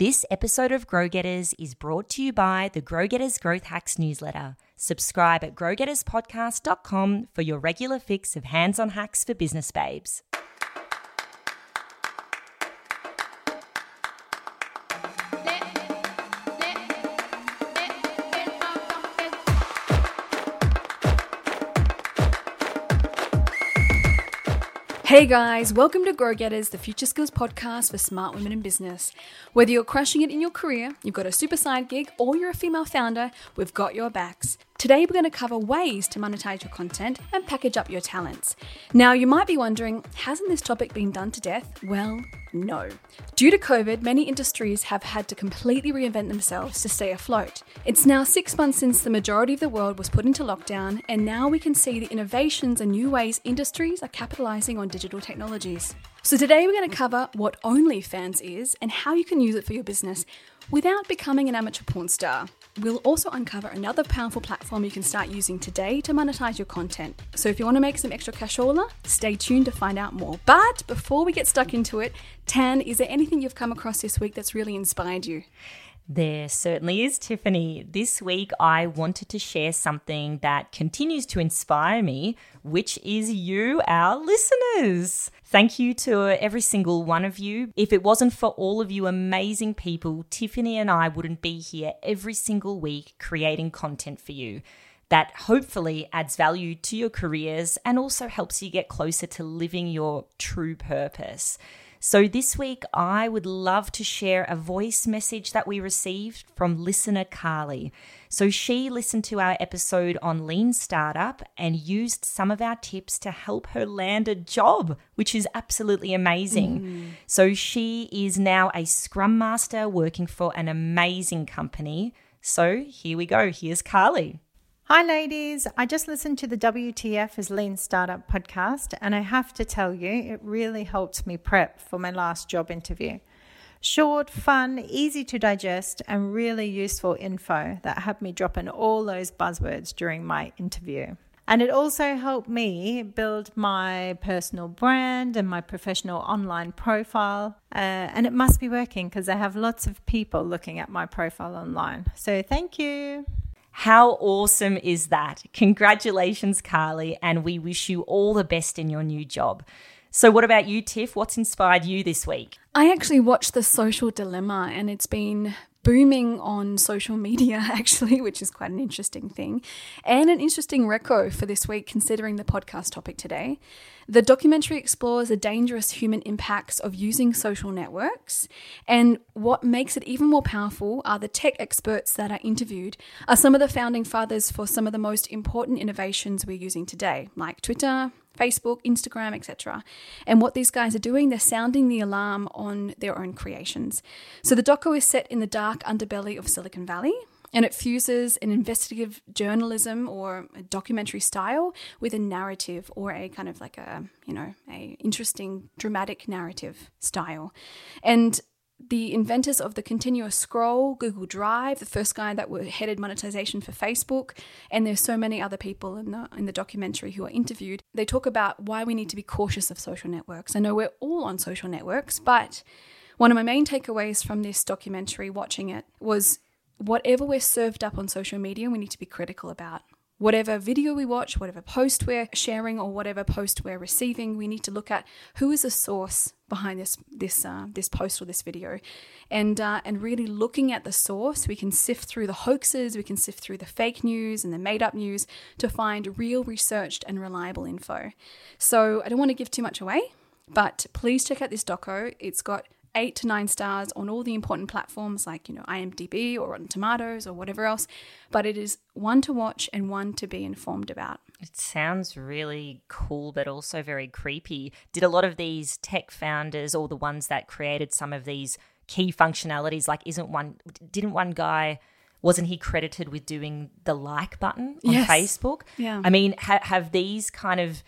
This episode of Grow Getters is brought to you by the Grow Getters Growth Hacks newsletter. Subscribe at growgetterspodcast.com for your regular fix of hands on hacks for business babes. Hey guys, welcome to Grow Getters, the Future Skills podcast for smart women in business. Whether you're crushing it in your career, you've got a super side gig, or you're a female founder, we've got your backs. Today, we're going to cover ways to monetize your content and package up your talents. Now, you might be wondering, hasn't this topic been done to death? Well, no. Due to COVID, many industries have had to completely reinvent themselves to stay afloat. It's now six months since the majority of the world was put into lockdown, and now we can see the innovations and new ways industries are capitalizing on digital technologies. So, today we're going to cover what OnlyFans is and how you can use it for your business without becoming an amateur porn star. We'll also uncover another powerful platform you can start using today to monetize your content. So if you want to make some extra cashola, stay tuned to find out more. But before we get stuck into it, Tan, is there anything you've come across this week that's really inspired you? There certainly is, Tiffany. This week, I wanted to share something that continues to inspire me, which is you, our listeners. Thank you to every single one of you. If it wasn't for all of you amazing people, Tiffany and I wouldn't be here every single week creating content for you that hopefully adds value to your careers and also helps you get closer to living your true purpose. So, this week, I would love to share a voice message that we received from listener Carly. So, she listened to our episode on lean startup and used some of our tips to help her land a job, which is absolutely amazing. Mm. So, she is now a scrum master working for an amazing company. So, here we go. Here's Carly. Hi, ladies. I just listened to the WTF as Lean Startup podcast, and I have to tell you, it really helped me prep for my last job interview. Short, fun, easy to digest, and really useful info that had me drop in all those buzzwords during my interview. And it also helped me build my personal brand and my professional online profile. Uh, and it must be working because I have lots of people looking at my profile online. So thank you. How awesome is that? Congratulations, Carly, and we wish you all the best in your new job. So, what about you, Tiff? What's inspired you this week? I actually watched The Social Dilemma, and it's been booming on social media, actually, which is quite an interesting thing, and an interesting reco for this week, considering the podcast topic today. The documentary explores the dangerous human impacts of using social networks, and what makes it even more powerful are the tech experts that are interviewed, are some of the founding fathers for some of the most important innovations we're using today, like Twitter, Facebook, Instagram, etc. And what these guys are doing, they're sounding the alarm on their own creations. So the doco is set in the dark underbelly of Silicon Valley. And it fuses an investigative journalism or a documentary style with a narrative or a kind of like a, you know, a interesting dramatic narrative style. And the inventors of the continuous scroll, Google Drive, the first guy that headed monetization for Facebook, and there's so many other people in the in the documentary who are interviewed. They talk about why we need to be cautious of social networks. I know we're all on social networks, but one of my main takeaways from this documentary watching it was whatever we're served up on social media, we need to be critical about. Whatever video we watch, whatever post we're sharing, or whatever post we're receiving, we need to look at who is the source behind this this uh, this post or this video, and uh, and really looking at the source, we can sift through the hoaxes, we can sift through the fake news and the made up news to find real researched and reliable info. So I don't want to give too much away, but please check out this doco. It's got eight to nine stars on all the important platforms like, you know, IMDb or Rotten Tomatoes or whatever else. But it is one to watch and one to be informed about. It sounds really cool, but also very creepy. Did a lot of these tech founders or the ones that created some of these key functionalities, like, isn't one, didn't one guy wasn't he credited with doing the like button on yes. Facebook? Yeah. I mean, ha- have these kind of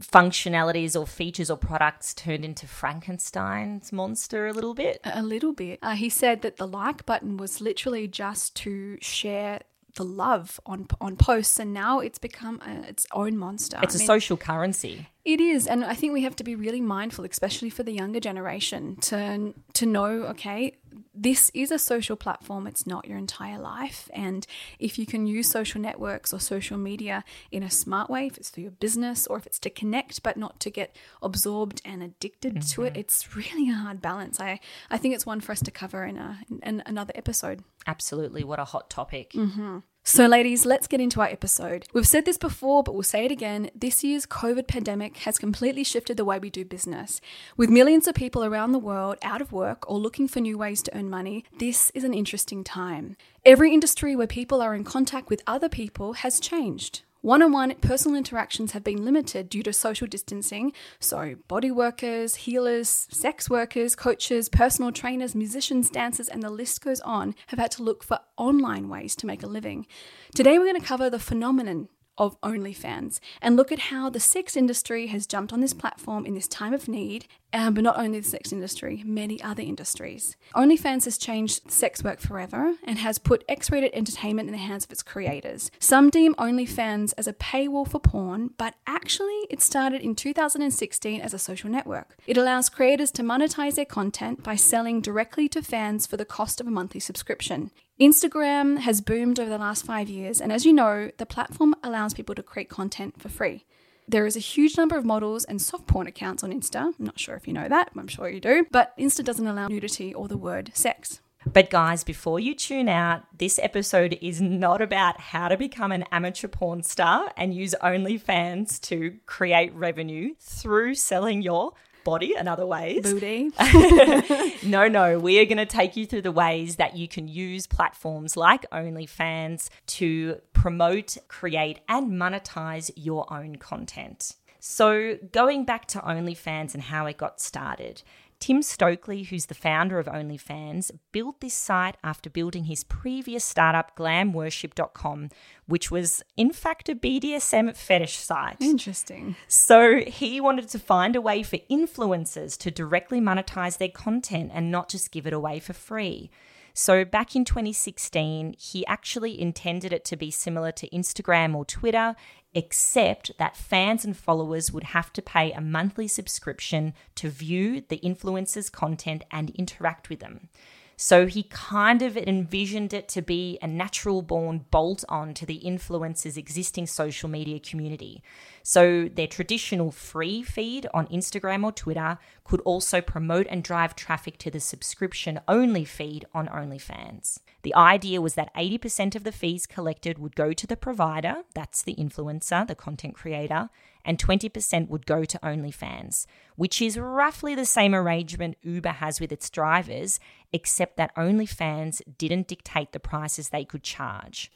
functionalities or features or products turned into Frankenstein's monster a little bit? A little bit. Uh, he said that the like button was literally just to share the love on on posts, and now it's become a, its own monster. It's I a mean, social currency. It is, and I think we have to be really mindful, especially for the younger generation, to to know, okay, this is a social platform, it's not your entire life. And if you can use social networks or social media in a smart way, if it's for your business or if it's to connect but not to get absorbed and addicted mm-hmm. to it, mm-hmm. it's really a hard balance. I, I think it's one for us to cover in, a, in another episode. Absolutely. What a hot topic. Mm-hmm. So, ladies, let's get into our episode. We've said this before, but we'll say it again. This year's COVID pandemic has completely shifted the way we do business. With millions of people around the world out of work or looking for new ways to earn money, this is an interesting time. Every industry where people are in contact with other people has changed. One on one personal interactions have been limited due to social distancing, so body workers, healers, sex workers, coaches, personal trainers, musicians, dancers, and the list goes on have had to look for online ways to make a living. Today, we're going to cover the phenomenon of OnlyFans and look at how the sex industry has jumped on this platform in this time of need, um, but not only the sex industry, many other industries. OnlyFans has changed sex work forever and has put X rated entertainment in the hands of its creators. Some deem OnlyFans as a paywall for porn, but actually it started in 2016 as a social network. It allows creators to monetize their content by selling directly to fans for the cost of a monthly subscription. Instagram has boomed over the last five years, and as you know, the platform allows people to create content for free. There is a huge number of models and soft porn accounts on Insta. I'm not sure if you know that, I'm sure you do, but Insta doesn't allow nudity or the word sex. But, guys, before you tune out, this episode is not about how to become an amateur porn star and use OnlyFans to create revenue through selling your body and other ways. Booty. no, no. We are going to take you through the ways that you can use platforms like OnlyFans to promote, create, and monetize your own content. So, going back to OnlyFans and how it got started, Tim Stokely, who's the founder of OnlyFans, built this site after building his previous startup, glamworship.com, which was in fact a BDSM fetish site. Interesting. So he wanted to find a way for influencers to directly monetize their content and not just give it away for free. So back in 2016, he actually intended it to be similar to Instagram or Twitter, except that fans and followers would have to pay a monthly subscription to view the influencer's content and interact with them. So he kind of envisioned it to be a natural born bolt on to the influencer's existing social media community. So their traditional free feed on Instagram or Twitter could also promote and drive traffic to the subscription only feed on OnlyFans. The idea was that 80% of the fees collected would go to the provider, that's the influencer, the content creator, and 20% would go to OnlyFans, which is roughly the same arrangement Uber has with its drivers, except that OnlyFans didn't dictate the prices they could charge.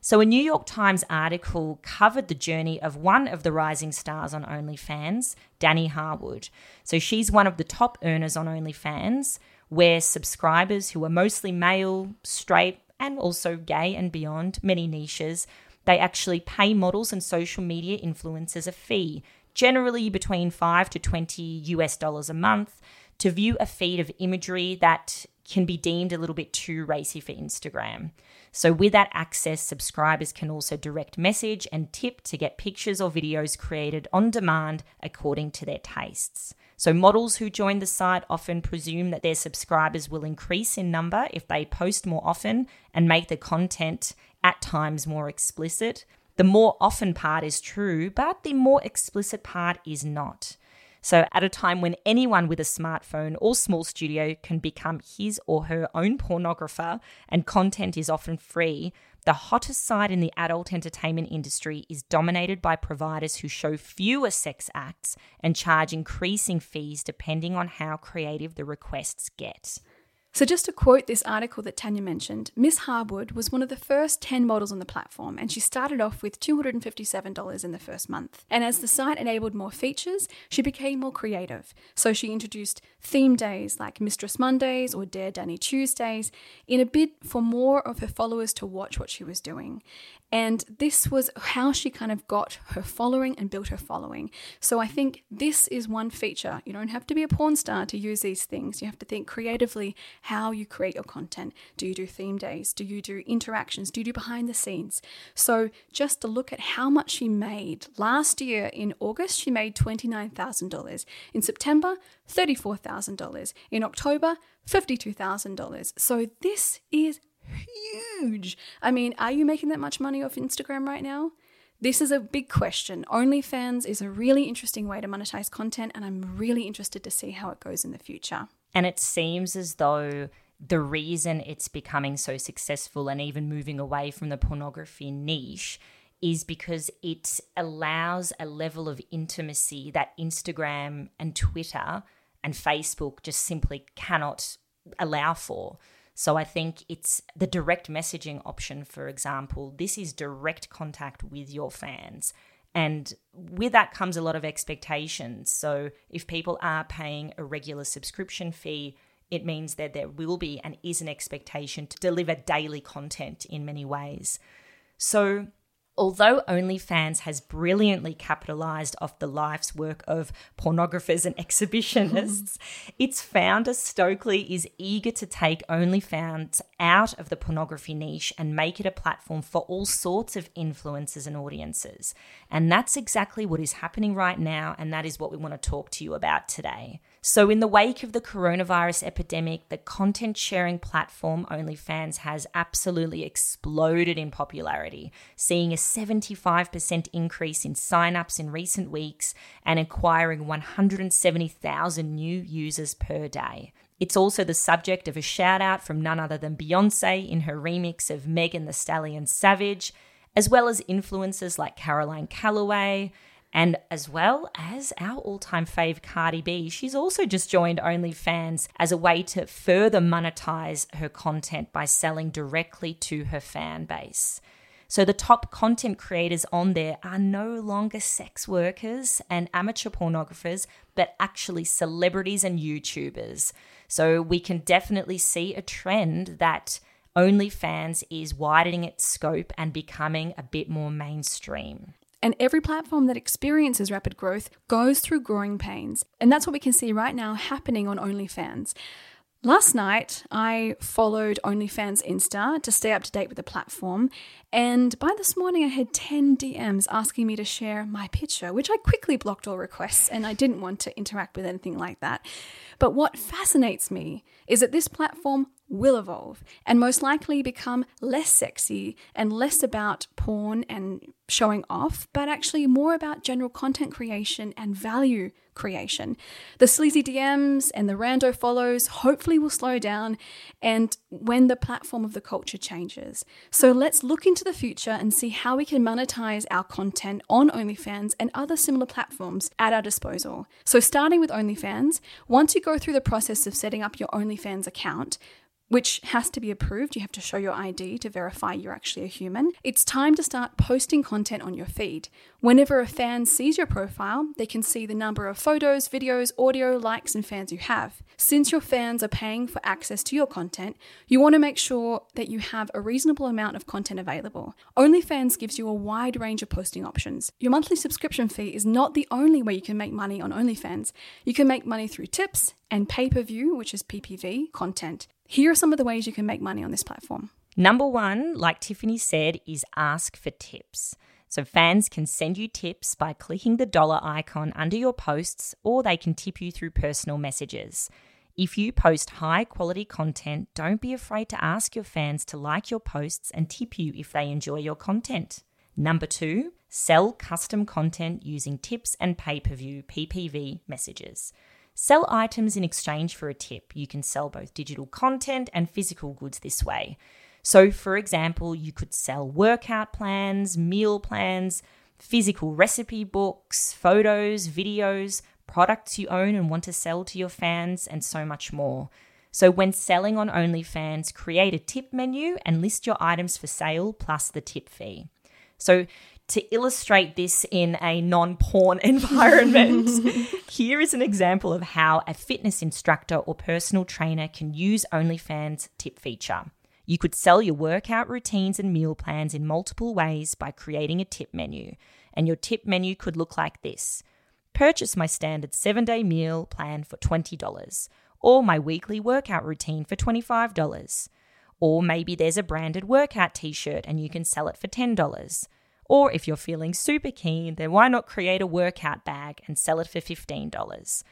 So, a New York Times article covered the journey of one of the rising stars on OnlyFans, Danny Harwood. So, she's one of the top earners on OnlyFans, where subscribers who are mostly male, straight, and also gay and beyond, many niches, they actually pay models and social media influencers a fee, generally between 5 to 20 US dollars a month, to view a feed of imagery that can be deemed a little bit too racy for Instagram. So, with that access, subscribers can also direct message and tip to get pictures or videos created on demand according to their tastes. So, models who join the site often presume that their subscribers will increase in number if they post more often and make the content at times more explicit. The more often part is true, but the more explicit part is not. So, at a time when anyone with a smartphone or small studio can become his or her own pornographer and content is often free, the hottest side in the adult entertainment industry is dominated by providers who show fewer sex acts and charge increasing fees depending on how creative the requests get. So, just to quote this article that Tanya mentioned, Miss Harwood was one of the first 10 models on the platform, and she started off with $257 in the first month. And as the site enabled more features, she became more creative. So, she introduced theme days like Mistress Mondays or Dare Danny Tuesdays in a bid for more of her followers to watch what she was doing. And this was how she kind of got her following and built her following. So I think this is one feature. You don't have to be a porn star to use these things. You have to think creatively how you create your content. Do you do theme days? Do you do interactions? Do you do behind the scenes? So, just to look at how much she made last year in August, she made $29,000. In September, $34,000. In October, $52,000. So, this is huge. I mean, are you making that much money off Instagram right now? This is a big question. OnlyFans is a really interesting way to monetize content, and I'm really interested to see how it goes in the future. And it seems as though the reason it's becoming so successful and even moving away from the pornography niche is because it allows a level of intimacy that Instagram and Twitter and Facebook just simply cannot allow for. So I think it's the direct messaging option, for example. This is direct contact with your fans. And with that comes a lot of expectations. So if people are paying a regular subscription fee, it means that there will be and is an expectation to deliver daily content in many ways. So Although OnlyFans has brilliantly capitalized off the life's work of pornographers and exhibitionists, its founder Stokely is eager to take OnlyFans out of the pornography niche and make it a platform for all sorts of influencers and audiences. And that's exactly what is happening right now, and that is what we want to talk to you about today. So, in the wake of the coronavirus epidemic, the content sharing platform OnlyFans has absolutely exploded in popularity, seeing a 75% increase in signups in recent weeks and acquiring 170,000 new users per day. It's also the subject of a shout out from none other than Beyonce in her remix of Megan Thee Stallion Savage, as well as influencers like Caroline Calloway, and as well as our all time fave Cardi B, she's also just joined OnlyFans as a way to further monetize her content by selling directly to her fan base. So the top content creators on there are no longer sex workers and amateur pornographers, but actually celebrities and YouTubers. So we can definitely see a trend that OnlyFans is widening its scope and becoming a bit more mainstream. And every platform that experiences rapid growth goes through growing pains. And that's what we can see right now happening on OnlyFans. Last night, I followed OnlyFans Insta to stay up to date with the platform, and by this morning, I had 10 DMs asking me to share my picture, which I quickly blocked all requests, and I didn't want to interact with anything like that. But what fascinates me is that this platform will evolve and most likely become less sexy and less about porn and showing off, but actually more about general content creation and value creation. The sleazy DMs and the rando follows hopefully will slow down and when the platform of the culture changes. So let's look into the future and see how we can monetize our content on OnlyFans and other similar platforms at our disposal. So starting with OnlyFans, once you go through the process of setting up your OnlyFans account, which has to be approved. You have to show your ID to verify you're actually a human. It's time to start posting content on your feed. Whenever a fan sees your profile, they can see the number of photos, videos, audio, likes, and fans you have. Since your fans are paying for access to your content, you want to make sure that you have a reasonable amount of content available. OnlyFans gives you a wide range of posting options. Your monthly subscription fee is not the only way you can make money on OnlyFans. You can make money through tips and pay per view, which is PPV, content. Here are some of the ways you can make money on this platform. Number one, like Tiffany said, is ask for tips. So fans can send you tips by clicking the dollar icon under your posts, or they can tip you through personal messages. If you post high quality content, don't be afraid to ask your fans to like your posts and tip you if they enjoy your content. Number two, sell custom content using tips and pay per view PPV messages. Sell items in exchange for a tip. You can sell both digital content and physical goods this way. So, for example, you could sell workout plans, meal plans, physical recipe books, photos, videos, products you own and want to sell to your fans, and so much more. So, when selling on OnlyFans, create a tip menu and list your items for sale plus the tip fee. So, to illustrate this in a non porn environment, here is an example of how a fitness instructor or personal trainer can use OnlyFans tip feature. You could sell your workout routines and meal plans in multiple ways by creating a tip menu. And your tip menu could look like this Purchase my standard seven day meal plan for $20. or my weekly workout routine for $25. Or maybe there's a branded workout t shirt and you can sell it for $10. Or if you're feeling super keen, then why not create a workout bag and sell it for $15?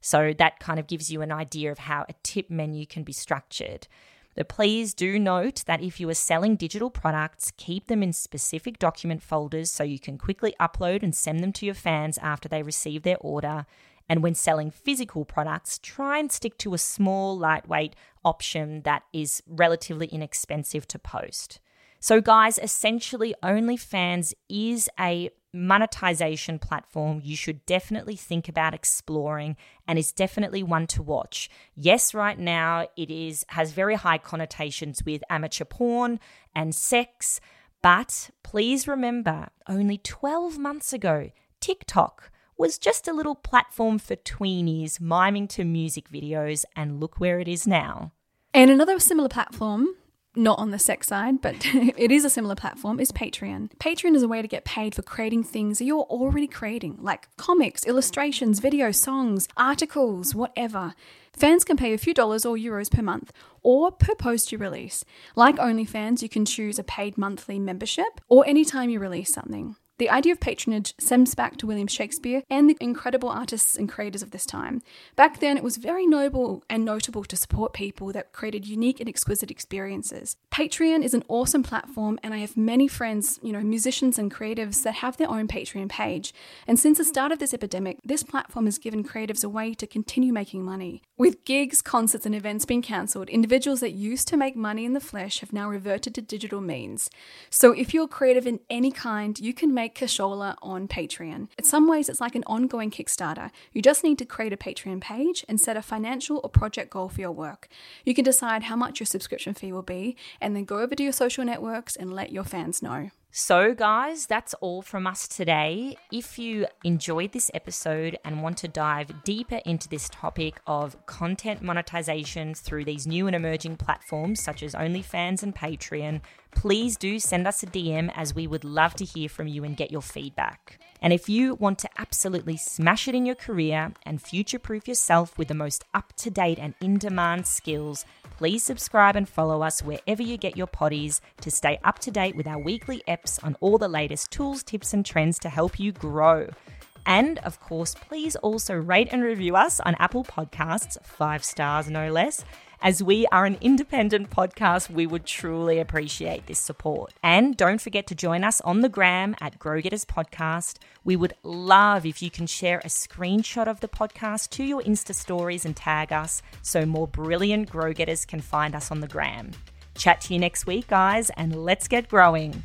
So that kind of gives you an idea of how a tip menu can be structured. But please do note that if you are selling digital products, keep them in specific document folders so you can quickly upload and send them to your fans after they receive their order. And when selling physical products, try and stick to a small, lightweight option that is relatively inexpensive to post. So, guys, essentially, OnlyFans is a monetization platform you should definitely think about exploring and is definitely one to watch. Yes, right now it is has very high connotations with amateur porn and sex, but please remember only 12 months ago TikTok was just a little platform for tweenies miming to music videos and look where it is now. And another similar platform not on the sex side, but it is a similar platform, is Patreon. Patreon is a way to get paid for creating things that you're already creating, like comics, illustrations, video, songs, articles, whatever. Fans can pay a few dollars or euros per month or per post you release. Like OnlyFans, you can choose a paid monthly membership or anytime you release something. The idea of patronage stems back to William Shakespeare and the incredible artists and creators of this time. Back then, it was very noble and notable to support people that created unique and exquisite experiences. Patreon is an awesome platform, and I have many friends, you know, musicians and creatives that have their own Patreon page. And since the start of this epidemic, this platform has given creatives a way to continue making money. With gigs, concerts, and events being cancelled, individuals that used to make money in the flesh have now reverted to digital means. So if you're creative in any kind, you can make make Cashola on Patreon. In some ways, it's like an ongoing Kickstarter. You just need to create a Patreon page and set a financial or project goal for your work. You can decide how much your subscription fee will be and then go over to your social networks and let your fans know. So, guys, that's all from us today. If you enjoyed this episode and want to dive deeper into this topic of content monetization through these new and emerging platforms such as OnlyFans and Patreon, please do send us a DM as we would love to hear from you and get your feedback. And if you want to absolutely smash it in your career and future proof yourself with the most up to date and in demand skills, please subscribe and follow us wherever you get your potties to stay up to date with our weekly eps on all the latest tools, tips, and trends to help you grow. And of course, please also rate and review us on Apple Podcasts, five stars no less. As we are an independent podcast, we would truly appreciate this support. And don't forget to join us on the gram at Grow Getters Podcast. We would love if you can share a screenshot of the podcast to your Insta stories and tag us so more brilliant Grow Getters can find us on the gram. Chat to you next week, guys, and let's get growing.